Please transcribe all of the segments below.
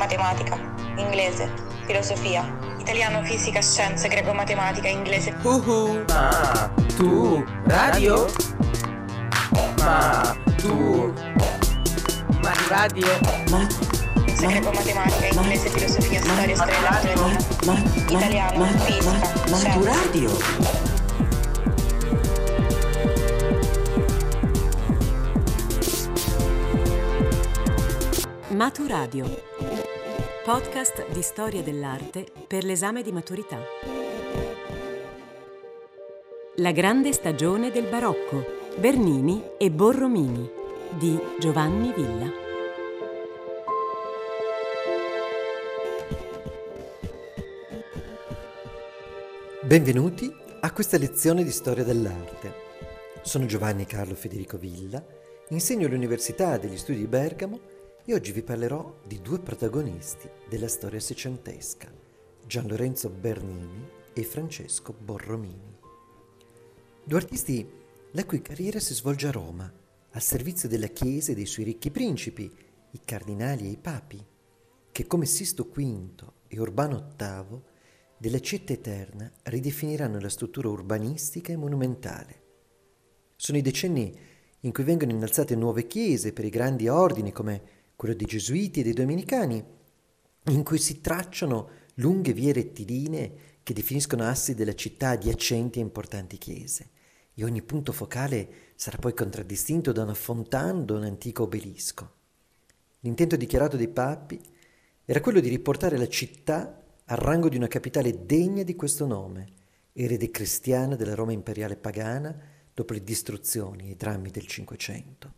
matematica, inglese, filosofia, italiano, fisica, scienze, greco, matematica, inglese. Uhu. Ma tu radio? Ma tu ma radio? Ma greco, matematica, inglese, filosofia, storia, storia letteratura, italiano, fisica, Ma tu scienze. radio? Maturadio. Podcast di storia dell'arte per l'esame di maturità. La grande stagione del barocco. Bernini e Borromini di Giovanni Villa. Benvenuti a questa lezione di storia dell'arte. Sono Giovanni Carlo Federico Villa, insegno all'Università degli Studi di Bergamo e oggi vi parlerò di due protagonisti della storia seicentesca, Gian Lorenzo Bernini e Francesco Borromini. Due artisti la cui carriera si svolge a Roma, al servizio della Chiesa e dei suoi ricchi principi, i cardinali e i papi, che come Sisto V e Urbano VIII della città eterna ridefiniranno la struttura urbanistica e monumentale. Sono i decenni in cui vengono innalzate nuove chiese per i grandi ordini come quello dei Gesuiti e dei Domenicani, in cui si tracciano lunghe vie rettilinee che definiscono assi della città adiacenti a importanti chiese, e ogni punto focale sarà poi contraddistinto da una fontana o un antico obelisco. L'intento dichiarato dai papi era quello di riportare la città al rango di una capitale degna di questo nome, erede cristiana della Roma imperiale pagana dopo le distruzioni e i drammi del Cinquecento.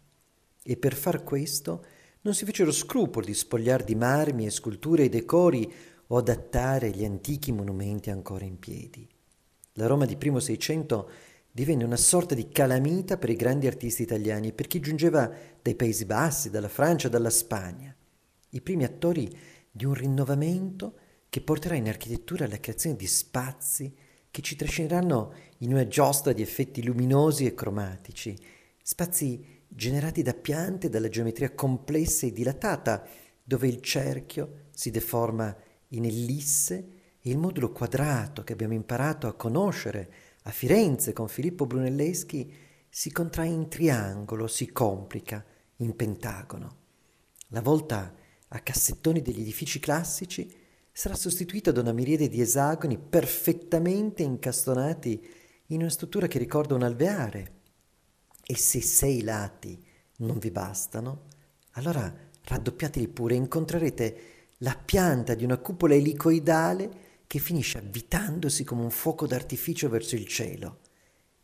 E per far questo non si fecero scrupoli di spogliare di marmi e sculture i decori o adattare gli antichi monumenti ancora in piedi. La Roma di primo Seicento divenne una sorta di calamita per i grandi artisti italiani e per chi giungeva dai Paesi Bassi, dalla Francia, dalla Spagna, i primi attori di un rinnovamento che porterà in architettura alla creazione di spazi che ci trascineranno in una giostra di effetti luminosi e cromatici, spazi generati da piante dalla geometria complessa e dilatata, dove il cerchio si deforma in ellisse e il modulo quadrato che abbiamo imparato a conoscere a Firenze con Filippo Brunelleschi si contrae in triangolo, si complica in pentagono. La volta a cassettoni degli edifici classici sarà sostituita da una miriade di esagoni perfettamente incastonati in una struttura che ricorda un alveare. E se sei lati non vi bastano, allora raddoppiateli pure e incontrerete la pianta di una cupola elicoidale che finisce avvitandosi come un fuoco d'artificio verso il cielo.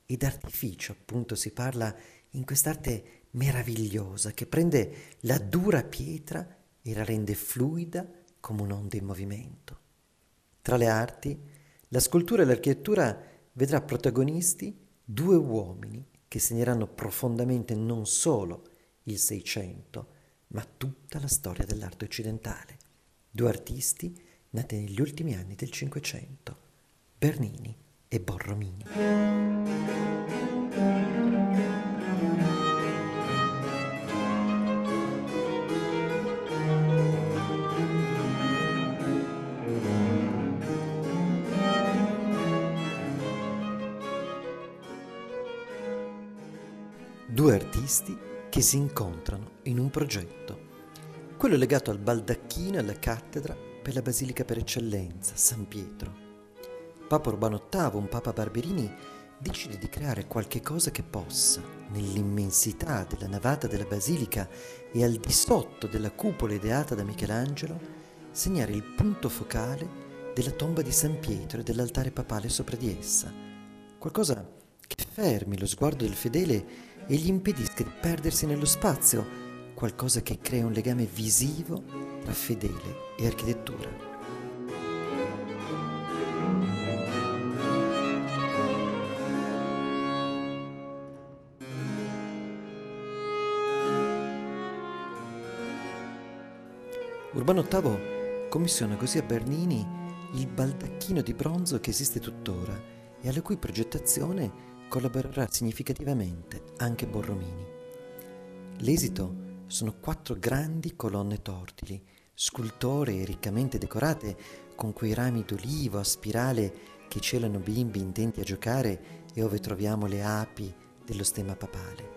E d'artificio, appunto, si parla in quest'arte meravigliosa che prende la dura pietra e la rende fluida come un'onda in movimento. Tra le arti, la scultura e l'architettura vedrà protagonisti due uomini che segneranno profondamente non solo il Seicento, ma tutta la storia dell'arte occidentale. Due artisti nati negli ultimi anni del Cinquecento, Bernini e Borromini. Due artisti che si incontrano in un progetto, quello legato al baldacchino e alla cattedra per la basilica per eccellenza, San Pietro. Papa Urbano VIII, un Papa Barberini, decide di creare qualche cosa che possa, nell'immensità della navata della basilica e al di sotto della cupola ideata da Michelangelo, segnare il punto focale della tomba di San Pietro e dell'altare papale sopra di essa. Qualcosa che fermi lo sguardo del fedele e gli impedisca di perdersi nello spazio, qualcosa che crea un legame visivo tra fedele e architettura. Urbano VIII commissiona così a Bernini il baldacchino di bronzo che esiste tuttora e alla cui progettazione collaborerà significativamente anche Borromini. L'esito sono quattro grandi colonne tortili scultoree riccamente decorate con quei rami d'olivo a spirale che celano bimbi intenti a giocare e ove troviamo le api dello stemma papale.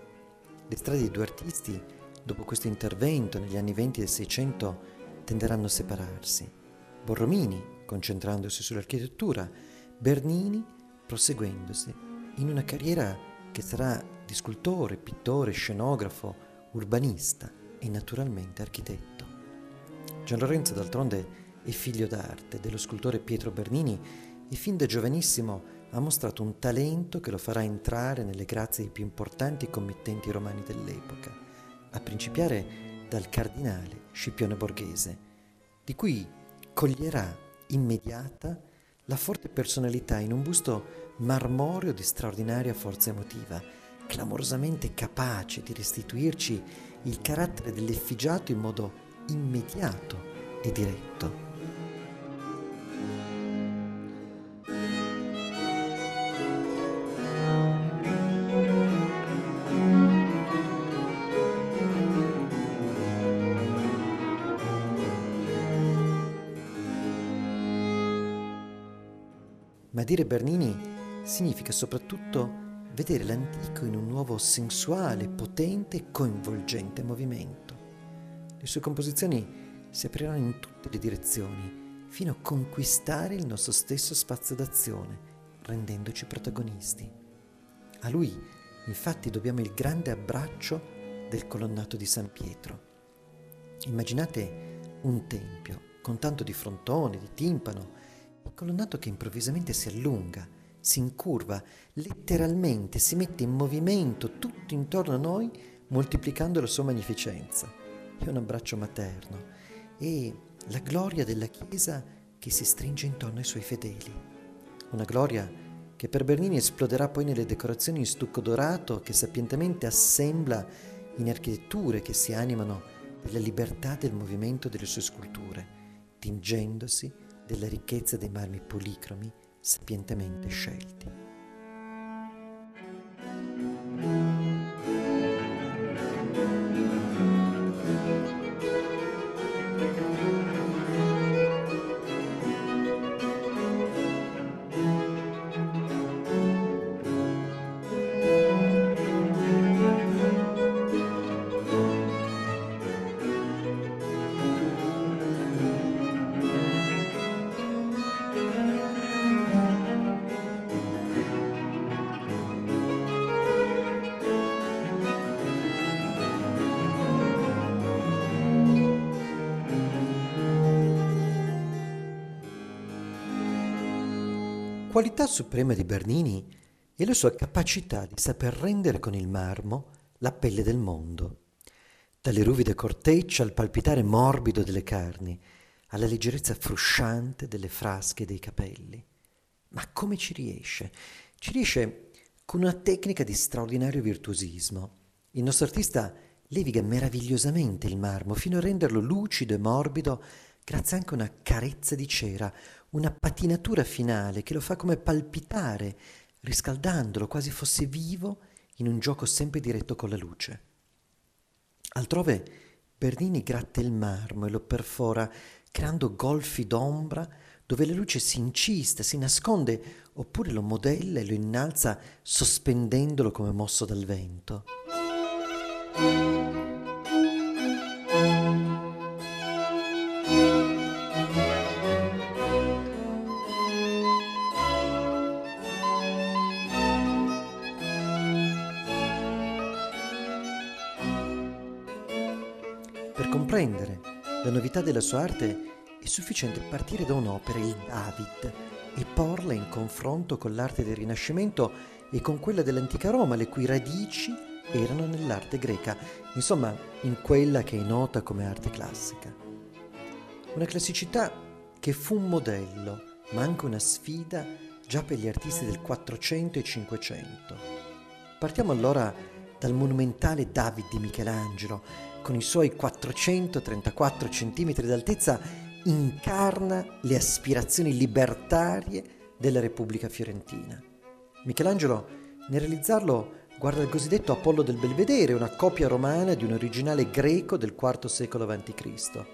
Le strade dei due artisti, dopo questo intervento negli anni venti del Seicento, tenderanno a separarsi. Borromini, concentrandosi sull'architettura, Bernini, proseguendosi in una carriera che sarà di scultore, pittore, scenografo, urbanista e naturalmente architetto. Gian Lorenzo d'altronde è figlio d'arte dello scultore Pietro Bernini e fin da giovanissimo ha mostrato un talento che lo farà entrare nelle grazie dei più importanti committenti romani dell'epoca, a principiare dal cardinale Scipione Borghese, di cui coglierà immediata la forte personalità in un busto marmoreo di straordinaria forza emotiva, clamorosamente capace di restituirci il carattere dell'effigiato in modo immediato e diretto. Ma dire Bernini significa soprattutto vedere l'antico in un nuovo sensuale, potente e coinvolgente movimento. Le sue composizioni si apriranno in tutte le direzioni, fino a conquistare il nostro stesso spazio d'azione, rendendoci protagonisti. A lui, infatti, dobbiamo il grande abbraccio del colonnato di San Pietro. Immaginate un tempio con tanto di frontone, di timpano, il colonnato che improvvisamente si allunga, si incurva, letteralmente si mette in movimento tutto intorno a noi, moltiplicando la sua magnificenza. È un abbraccio materno e la gloria della Chiesa che si stringe intorno ai suoi fedeli. Una gloria che per Bernini esploderà poi nelle decorazioni in stucco dorato che sapientemente assembla in architetture che si animano della libertà del movimento delle sue sculture, tingendosi della ricchezza dei marmi policromi sapientemente scelti. Qualità suprema di Bernini è la sua capacità di saper rendere con il marmo la pelle del mondo. Dalle ruvide cortecce al palpitare morbido delle carni, alla leggerezza frusciante delle frasche e dei capelli. Ma come ci riesce? Ci riesce con una tecnica di straordinario virtuosismo. Il nostro artista leviga meravigliosamente il marmo fino a renderlo lucido e morbido grazie anche a una carezza di cera, una patinatura finale che lo fa come palpitare, riscaldandolo quasi fosse vivo in un gioco sempre diretto con la luce. Altrove Bernini gratta il marmo e lo perfora, creando golfi d'ombra dove la luce si incista, si nasconde, oppure lo modella e lo innalza sospendendolo come mosso dal vento. La novità della sua arte è sufficiente partire da un'opera, il David, e porla in confronto con l'arte del Rinascimento e con quella dell'antica Roma, le cui radici erano nell'arte greca, insomma in quella che è nota come arte classica. Una classicità che fu un modello, ma anche una sfida già per gli artisti del 400 e 500. Partiamo allora dal monumentale David di Michelangelo, con i suoi 434 cm d'altezza, incarna le aspirazioni libertarie della Repubblica Fiorentina. Michelangelo, nel realizzarlo, guarda il cosiddetto Apollo del Belvedere, una copia romana di un originale greco del IV secolo a.C.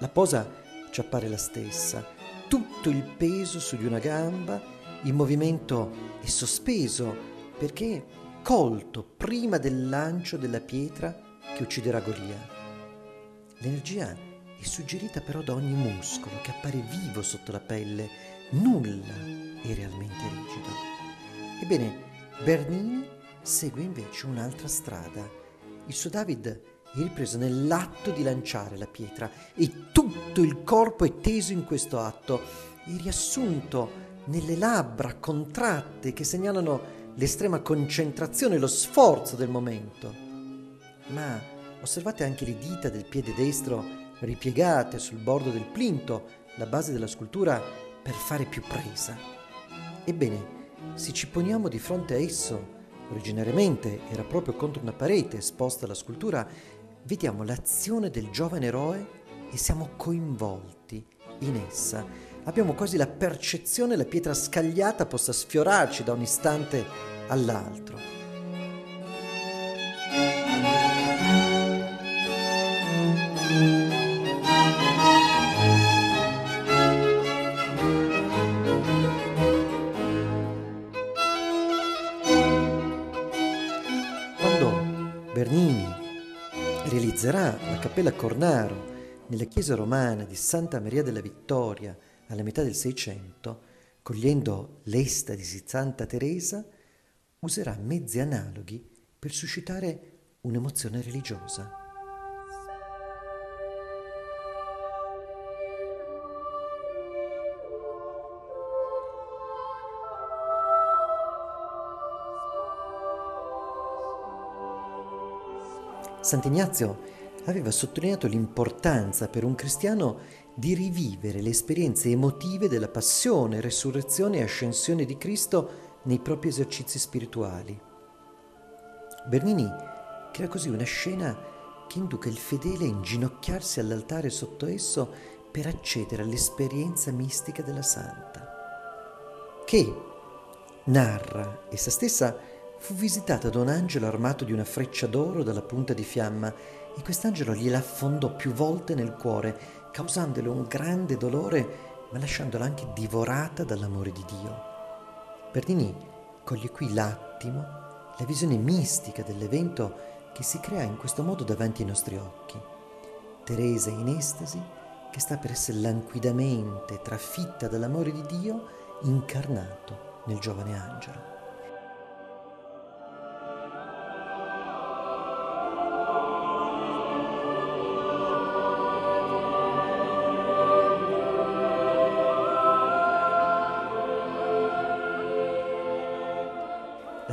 La posa ci appare la stessa, tutto il peso su di una gamba, il movimento è sospeso perché colto prima del lancio della pietra che ucciderà Golia. L'energia è suggerita però da ogni muscolo che appare vivo sotto la pelle, nulla è realmente rigido. Ebbene, Bernini segue invece un'altra strada. Il suo David è ripreso nell'atto di lanciare la pietra e tutto il corpo è teso in questo atto, è riassunto nelle labbra contratte che segnalano l'estrema concentrazione, lo sforzo del momento. Ma osservate anche le dita del piede destro ripiegate sul bordo del plinto, la base della scultura, per fare più presa. Ebbene, se ci poniamo di fronte a esso, originariamente era proprio contro una parete esposta la scultura, vediamo l'azione del giovane eroe e siamo coinvolti in essa. Abbiamo quasi la percezione la pietra scagliata possa sfiorarci da un istante all'altro. Realizzerà la Cappella Cornaro nella chiesa romana di Santa Maria della Vittoria alla metà del Seicento, cogliendo l'estasi di Santa Teresa, userà mezzi analoghi per suscitare un'emozione religiosa. Sant'Ignazio aveva sottolineato l'importanza per un cristiano di rivivere le esperienze emotive della passione, resurrezione e ascensione di Cristo nei propri esercizi spirituali. Bernini crea così una scena che induca il fedele a inginocchiarsi all'altare sotto esso per accedere all'esperienza mistica della santa, che narra essa stessa fu visitata da un angelo armato di una freccia d'oro dalla punta di fiamma e quest'angelo gliela affondò più volte nel cuore, causandole un grande dolore, ma lasciandola anche divorata dall'amore di Dio. Bernini coglie qui l'attimo, la visione mistica dell'evento che si crea in questo modo davanti ai nostri occhi. Teresa in estasi, che sta per essere languidamente trafitta dall'amore di Dio incarnato nel giovane angelo.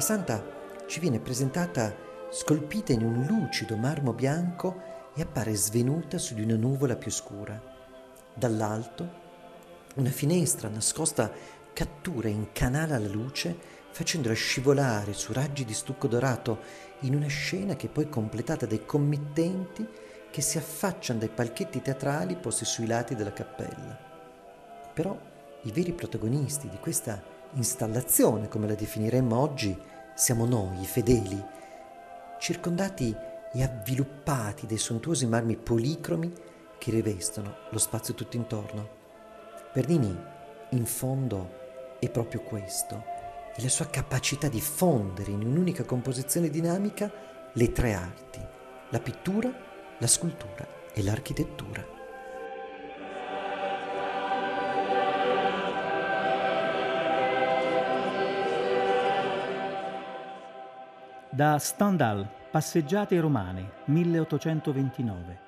Santa ci viene presentata scolpita in un lucido marmo bianco e appare svenuta su di una nuvola più scura. Dall'alto, una finestra nascosta cattura e incanala la luce facendola scivolare su raggi di stucco dorato in una scena che è poi completata dai committenti che si affacciano dai palchetti teatrali posti sui lati della cappella. Però i veri protagonisti di questa installazione, come la definiremmo oggi, siamo noi, i fedeli, circondati e avviluppati dai sontuosi marmi policromi che rivestono lo spazio tutto intorno. Bernini, in fondo, è proprio questo, è la sua capacità di fondere in un'unica composizione dinamica le tre arti, la pittura, la scultura e l'architettura. Da Stendhal, Passeggiate romane, 1829.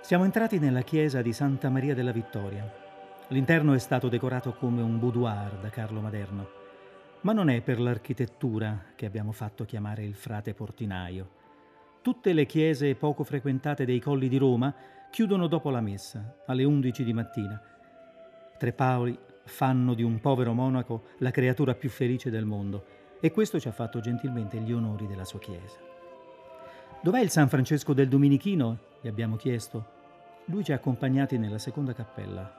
Siamo entrati nella chiesa di Santa Maria della Vittoria. L'interno è stato decorato come un boudoir da Carlo Maderno, ma non è per l'architettura che abbiamo fatto chiamare il frate portinaio. Tutte le chiese poco frequentate dei colli di Roma chiudono dopo la messa, alle 11 di mattina. Tre Paoli fanno di un povero monaco la creatura più felice del mondo e questo ci ha fatto gentilmente gli onori della sua chiesa. Dov'è il San Francesco del Dominichino? gli abbiamo chiesto. Lui ci ha accompagnati nella seconda cappella.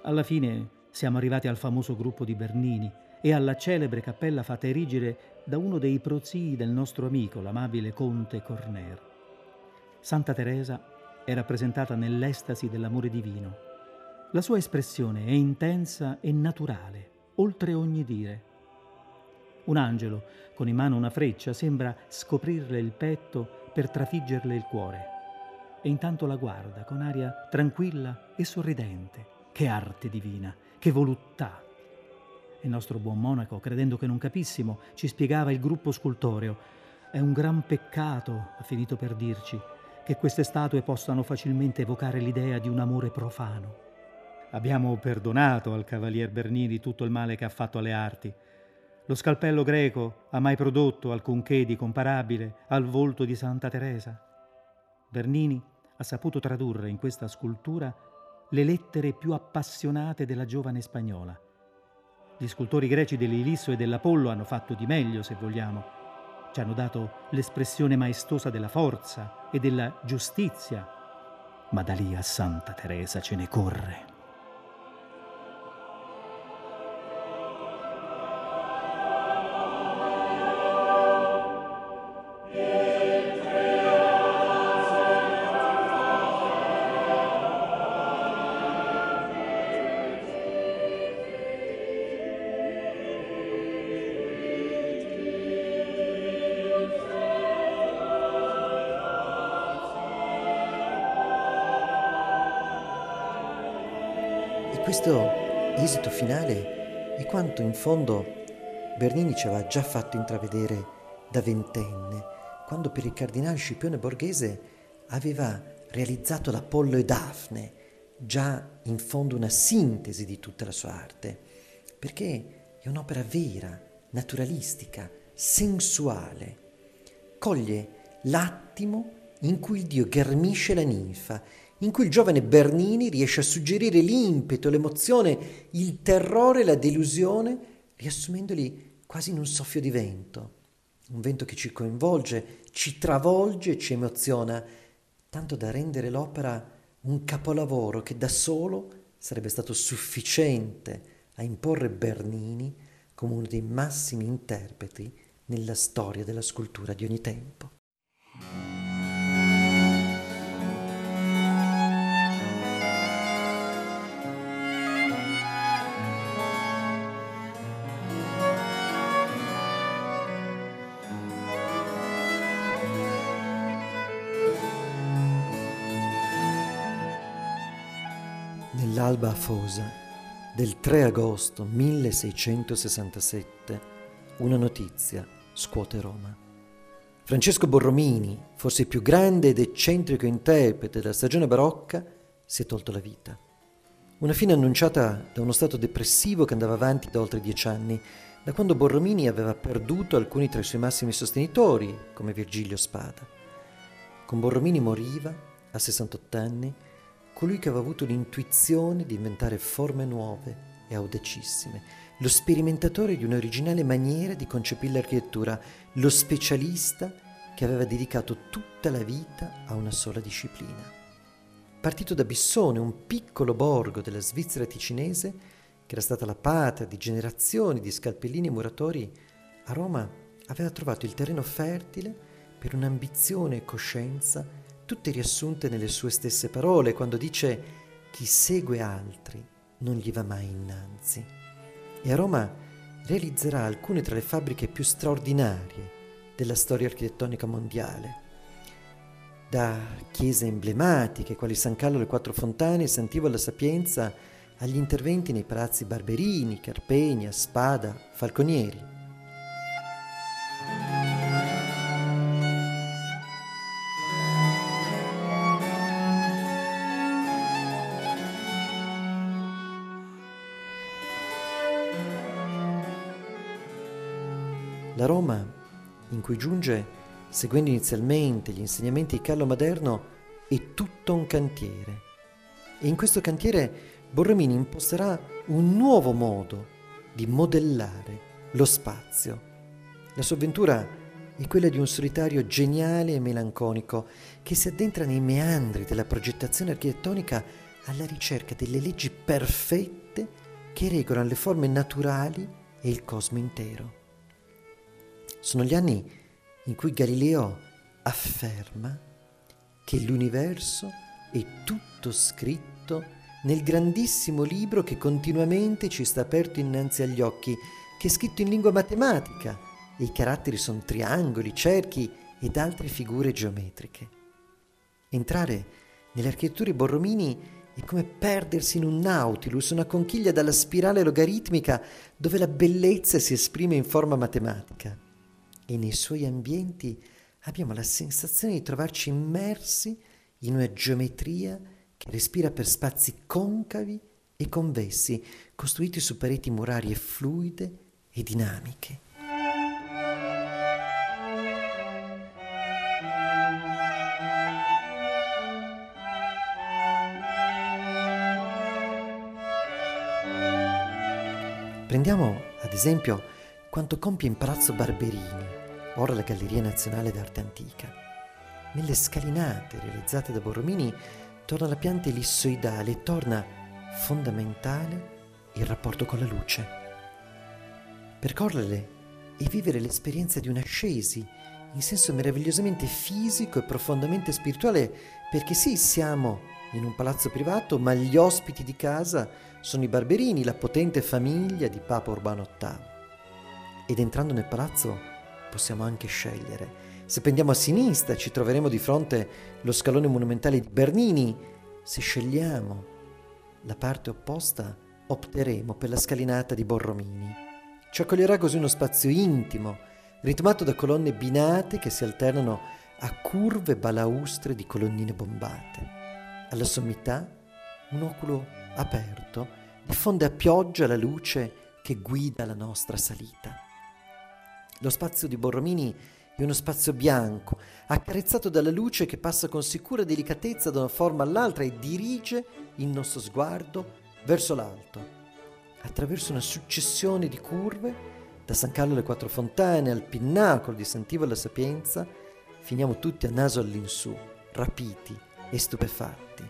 Alla fine siamo arrivati al famoso gruppo di Bernini e alla celebre cappella fatta erigere da uno dei prozii del nostro amico, l'amabile conte Corner. Santa Teresa è rappresentata nell'estasi dell'amore divino. La sua espressione è intensa e naturale, oltre ogni dire. Un angelo, con in mano una freccia, sembra scoprirle il petto per trafiggerle il cuore. E intanto la guarda con aria tranquilla e sorridente. Che arte divina, che voluttà! Il nostro buon monaco, credendo che non capissimo, ci spiegava il gruppo scultoreo. È un gran peccato, ha finito per dirci, che queste statue possano facilmente evocare l'idea di un amore profano. Abbiamo perdonato al cavalier Bernini tutto il male che ha fatto alle arti. Lo scalpello greco ha mai prodotto alcunché di comparabile al volto di Santa Teresa? Bernini ha saputo tradurre in questa scultura le lettere più appassionate della giovane spagnola gli scultori greci dell'Ilisso e dell'Apollo hanno fatto di meglio, se vogliamo. Ci hanno dato l'espressione maestosa della forza e della giustizia. Ma da lì a Santa Teresa ce ne corre. Quanto in fondo Bernini ci aveva già fatto intravedere da ventenne, quando per il cardinale Scipione Borghese aveva realizzato l'Apollo e Dafne, già in fondo una sintesi di tutta la sua arte, perché è un'opera vera, naturalistica, sensuale. Coglie l'attimo in cui il Dio ghermisce la ninfa in cui il giovane Bernini riesce a suggerire l'impeto, l'emozione, il terrore, la delusione, riassumendoli quasi in un soffio di vento. Un vento che ci coinvolge, ci travolge, ci emoziona, tanto da rendere l'opera un capolavoro che da solo sarebbe stato sufficiente a imporre Bernini come uno dei massimi interpreti nella storia della scultura di ogni tempo. Nell'alba afosa del 3 agosto 1667 una notizia scuote Roma. Francesco Borromini, forse il più grande ed eccentrico interprete della stagione barocca, si è tolto la vita. Una fine annunciata da uno stato depressivo che andava avanti da oltre dieci anni, da quando Borromini aveva perduto alcuni tra i suoi massimi sostenitori, come Virgilio Spada. Con Borromini moriva, a 68 anni, colui che aveva avuto l'intuizione di inventare forme nuove e audacissime, lo sperimentatore di un'originale maniera di concepire l'architettura, lo specialista che aveva dedicato tutta la vita a una sola disciplina. Partito da Bissone, un piccolo borgo della Svizzera ticinese, che era stata la patria di generazioni di scalpellini e muratori, a Roma aveva trovato il terreno fertile per un'ambizione e coscienza tutte riassunte nelle sue stesse parole, quando dice chi segue altri non gli va mai innanzi. E a Roma realizzerà alcune tra le fabbriche più straordinarie della storia architettonica mondiale. Da chiese emblematiche quali San Carlo alle Quattro Fontane e Sant'Ivo alla Sapienza, agli interventi nei palazzi Barberini, Carpegna, Spada, Falconieri. Cui giunge, seguendo inizialmente gli insegnamenti di Carlo Maderno, è tutto un cantiere. E in questo cantiere Borromini imposterà un nuovo modo di modellare lo spazio. La sua avventura è quella di un solitario geniale e melanconico che si addentra nei meandri della progettazione architettonica alla ricerca delle leggi perfette che regolano le forme naturali e il cosmo intero. Sono gli anni in cui Galileo afferma che l'universo è tutto scritto nel grandissimo libro che continuamente ci sta aperto innanzi agli occhi, che è scritto in lingua matematica e i caratteri sono triangoli, cerchi ed altre figure geometriche. Entrare nelle architetture borromini è come perdersi in un nautilus, una conchiglia dalla spirale logaritmica dove la bellezza si esprime in forma matematica. E nei suoi ambienti abbiamo la sensazione di trovarci immersi in una geometria che respira per spazi concavi e convessi, costruiti su pareti murarie fluide e dinamiche. Prendiamo ad esempio quanto compie in Palazzo Barberini, ora la Galleria Nazionale d'Arte Antica. Nelle scalinate realizzate da Borromini torna la pianta ellissoidale e torna fondamentale il rapporto con la luce. Percorrerle e vivere l'esperienza di un'ascesi in senso meravigliosamente fisico e profondamente spirituale, perché sì, siamo in un palazzo privato, ma gli ospiti di casa sono i Barberini, la potente famiglia di Papa Urbano VIII. Ed entrando nel palazzo possiamo anche scegliere. Se pendiamo a sinistra ci troveremo di fronte lo scalone monumentale di Bernini. Se scegliamo la parte opposta opteremo per la scalinata di Borromini. Ci accoglierà così uno spazio intimo, ritmato da colonne binate che si alternano a curve balaustre di colonnine bombate. Alla sommità un oculo aperto diffonde a pioggia la luce che guida la nostra salita. Lo spazio di Borromini è uno spazio bianco, accarezzato dalla luce che passa con sicura delicatezza da una forma all'altra e dirige il nostro sguardo verso l'alto, attraverso una successione di curve, da San Carlo alle Quattro Fontane al pinnacolo di Sant'Ivo alla Sapienza, finiamo tutti a naso all'insù, rapiti e stupefatti.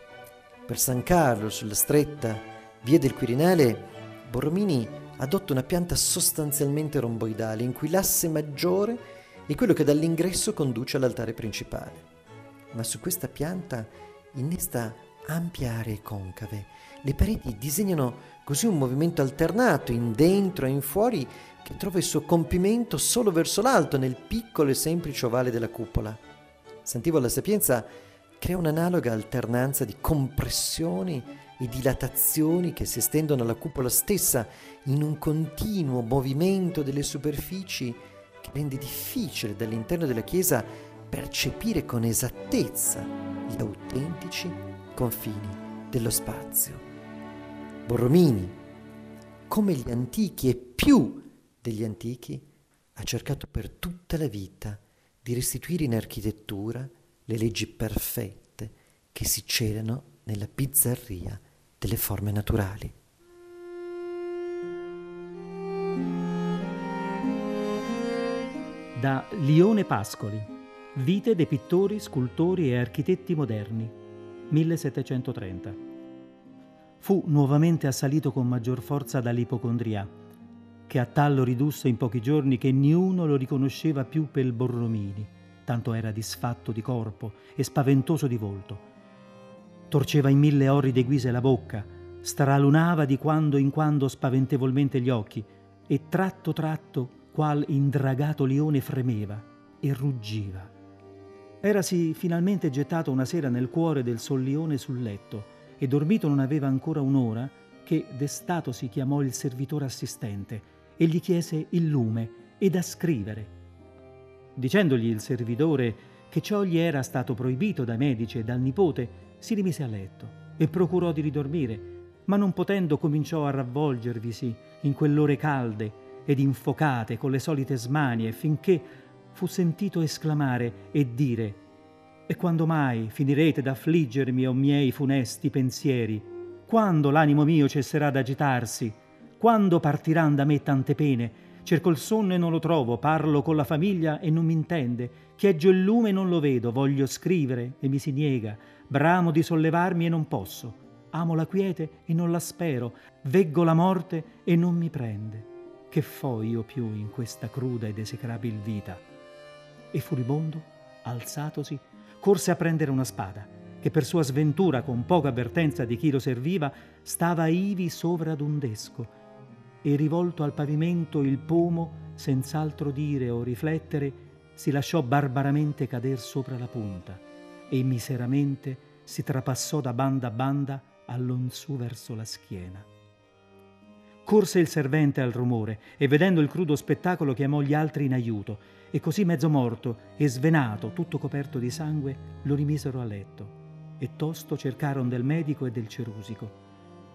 Per San Carlo, sulla stretta via del Quirinale, Borromini adotta una pianta sostanzialmente romboidale in cui l'asse maggiore è quello che dall'ingresso conduce all'altare principale. Ma su questa pianta innesta ampie aree concave. Le pareti disegnano così un movimento alternato in dentro e in fuori che trova il suo compimento solo verso l'alto nel piccolo e semplice ovale della cupola. Sentivo alla Sapienza crea un'analoga alternanza di compressioni e dilatazioni che si estendono alla cupola stessa in un continuo movimento delle superfici che rende difficile dall'interno della chiesa percepire con esattezza gli autentici confini dello spazio. Borromini, come gli antichi e più degli antichi, ha cercato per tutta la vita di restituire in architettura le leggi perfette che si celano nella bizzarria delle forme naturali. Da Lione Pascoli, Vite dei pittori, scultori e architetti moderni, 1730. Fu nuovamente assalito con maggior forza dall'ipocondria, che a tal lo ridusse in pochi giorni che niuno lo riconosceva più per Borromini, tanto era disfatto di corpo e spaventoso di volto. Torceva in mille orride guise la bocca, stralunava di quando in quando spaventevolmente gli occhi e tratto tratto qual indragato leone fremeva e ruggiva. Erasi finalmente gettato una sera nel cuore del sollione sul letto e dormito non aveva ancora un'ora che destatosi chiamò il servitore assistente e gli chiese il lume e da scrivere. Dicendogli il servitore che ciò gli era stato proibito dai medici e dal nipote, si rimise a letto e procurò di ridormire, ma non potendo cominciò a ravvolgervisi in quell'ore calde ed infocate con le solite smanie finché fu sentito esclamare e dire E quando mai finirete d'affliggermi o miei funesti pensieri? Quando l'animo mio cesserà d'agitarsi? Quando partiran da me tante pene? Cerco il sonno e non lo trovo, parlo con la famiglia e non mi intende, chieggio il lume e non lo vedo, voglio scrivere e mi si niega, bramo di sollevarmi e non posso, amo la quiete e non la spero, veggo la morte e non mi prende. Che fo io più in questa cruda ed esecrabil vita? E furibondo, alzatosi, corse a prendere una spada che per sua sventura, con poca avvertenza di chi lo serviva, stava ivi sovra ad un desco, e rivolto al pavimento il pomo, senz'altro dire o riflettere, si lasciò barbaramente cader sopra la punta e miseramente si trapassò da banda a banda all'onsù verso la schiena. Corse il servente al rumore e vedendo il crudo spettacolo chiamò gli altri in aiuto e così mezzo morto e svenato, tutto coperto di sangue, lo rimisero a letto e tosto cercarono del medico e del cerusico.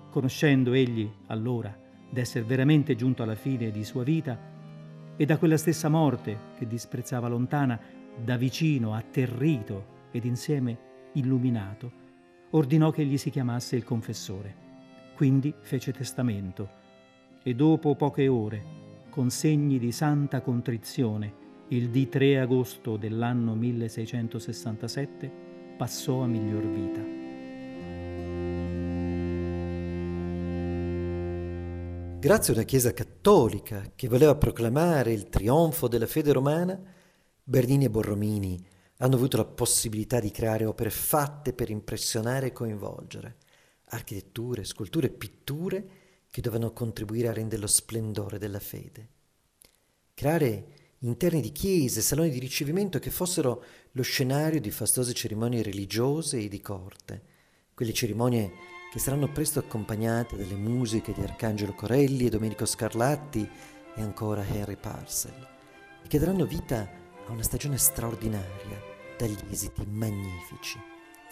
Conoscendo egli, allora, d'essere veramente giunto alla fine di sua vita, e da quella stessa morte che disprezzava lontana, da vicino, atterrito ed insieme illuminato, ordinò che gli si chiamasse il confessore. Quindi fece testamento e dopo poche ore, con segni di santa contrizione, il di 3 agosto dell'anno 1667 passò a miglior vita. Grazie a una Chiesa cattolica che voleva proclamare il trionfo della fede romana, Bernini e Borromini hanno avuto la possibilità di creare opere fatte per impressionare e coinvolgere, architetture, sculture pitture che dovevano contribuire a rendere lo splendore della fede. Creare interni di chiese, saloni di ricevimento che fossero lo scenario di fastose cerimonie religiose e di corte, quelle cerimonie che saranno presto accompagnate dalle musiche di Arcangelo Corelli e Domenico Scarlatti e ancora Henry Parcel, e che daranno vita a una stagione straordinaria dagli esiti magnifici.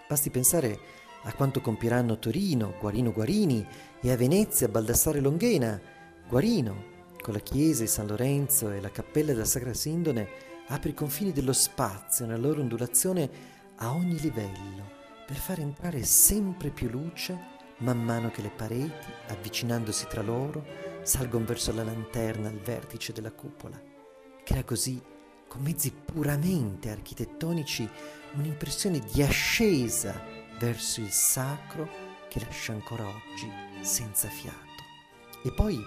Basti pensare a quanto compiranno Torino, Guarino Guarini e a Venezia, Baldassare Longhena. Guarino, con la chiesa di San Lorenzo e la cappella della Sacra Sindone, apre i confini dello spazio nella loro ondulazione a ogni livello per far entrare sempre più luce man mano che le pareti, avvicinandosi tra loro, salgono verso la lanterna al vertice della cupola. Crea così, con mezzi puramente architettonici, un'impressione di ascesa verso il sacro che lascia ancora oggi senza fiato. E poi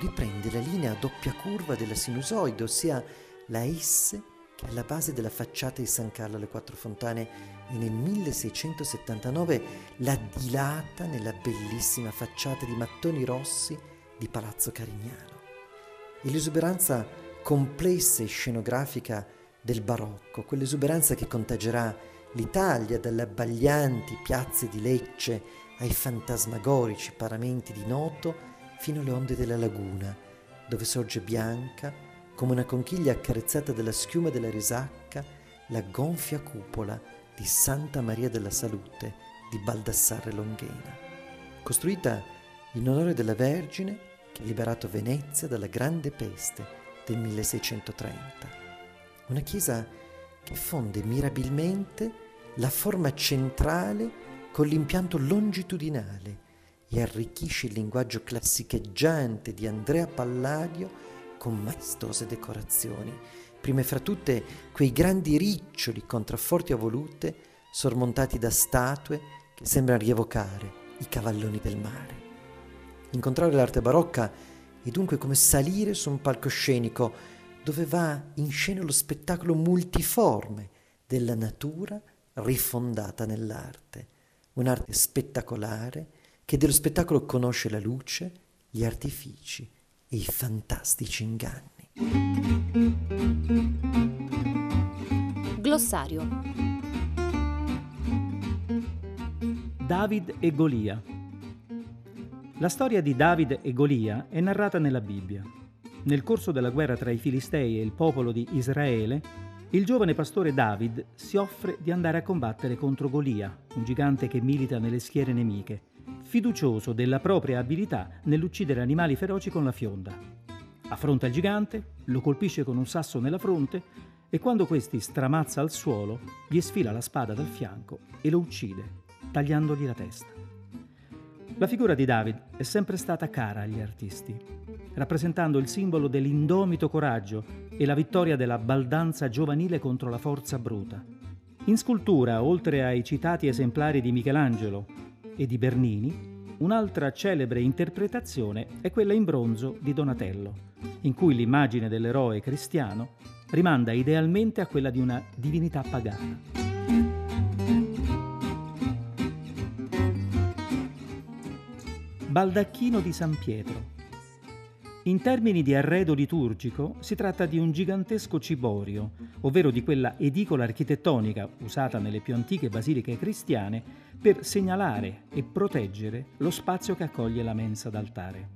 riprende la linea a doppia curva della sinusoide, ossia la S che è alla base della facciata di San Carlo alle Quattro Fontane e nel 1679 la dilata nella bellissima facciata di mattoni rossi di Palazzo Carignano. E l'esuberanza complessa e scenografica del barocco, quell'esuberanza che contagerà l'Italia dalle abbaglianti piazze di Lecce ai fantasmagorici paramenti di Noto fino alle onde della laguna, dove sorge bianca come una conchiglia accarezzata dalla schiuma della risacca, la gonfia cupola di Santa Maria della Salute di Baldassarre Longhena, costruita in onore della Vergine che ha liberato Venezia dalla grande peste del 1630. Una chiesa che fonde mirabilmente la forma centrale con l'impianto longitudinale e arricchisce il linguaggio classicheggiante di Andrea Palladio con maestose decorazioni, prime fra tutte quei grandi riccioli contrafforti a volute sormontati da statue che sembrano rievocare i cavalloni del mare. Incontrare l'arte barocca è dunque come salire su un palcoscenico dove va in scena lo spettacolo multiforme della natura rifondata nell'arte, un'arte spettacolare che dello spettacolo conosce la luce, gli artifici, e i fantastici inganni. Glossario. David e Golia La storia di David e Golia è narrata nella Bibbia. Nel corso della guerra tra i Filistei e il popolo di Israele, il giovane pastore David si offre di andare a combattere contro Golia, un gigante che milita nelle schiere nemiche fiducioso della propria abilità nell'uccidere animali feroci con la fionda. Affronta il gigante, lo colpisce con un sasso nella fronte e quando questi stramazza al suolo, gli sfila la spada dal fianco e lo uccide, tagliandogli la testa. La figura di David è sempre stata cara agli artisti, rappresentando il simbolo dell'indomito coraggio e la vittoria della baldanza giovanile contro la forza bruta. In scultura, oltre ai citati esemplari di Michelangelo, e di Bernini, un'altra celebre interpretazione è quella in bronzo di Donatello, in cui l'immagine dell'eroe cristiano rimanda idealmente a quella di una divinità pagana. Baldacchino di San Pietro. In termini di arredo liturgico si tratta di un gigantesco ciborio, ovvero di quella edicola architettonica usata nelle più antiche basiliche cristiane per segnalare e proteggere lo spazio che accoglie la mensa d'altare.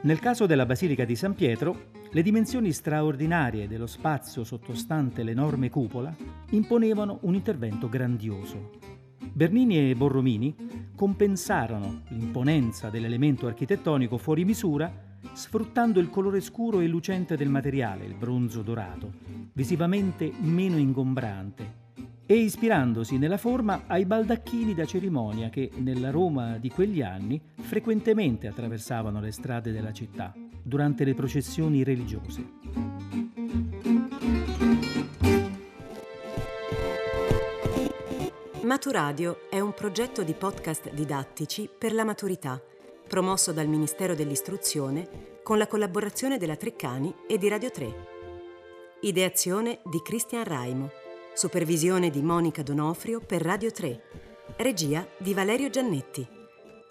Nel caso della Basilica di San Pietro, le dimensioni straordinarie dello spazio sottostante l'enorme cupola imponevano un intervento grandioso. Bernini e Borromini compensarono l'imponenza dell'elemento architettonico fuori misura sfruttando il colore scuro e lucente del materiale, il bronzo dorato, visivamente meno ingombrante, e ispirandosi nella forma ai baldacchini da cerimonia che nella Roma di quegli anni frequentemente attraversavano le strade della città durante le processioni religiose. Maturadio è un progetto di podcast didattici per la maturità promosso dal Ministero dell'Istruzione con la collaborazione della Treccani e di Radio 3. Ideazione di Cristian Raimo, supervisione di Monica Donofrio per Radio 3, regia di Valerio Giannetti.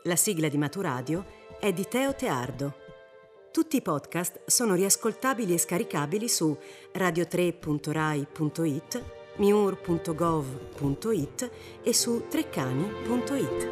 La sigla di Maturadio è di Teo Teardo. Tutti i podcast sono riascoltabili e scaricabili su radio3.rai.it, miur.gov.it e su treccani.it.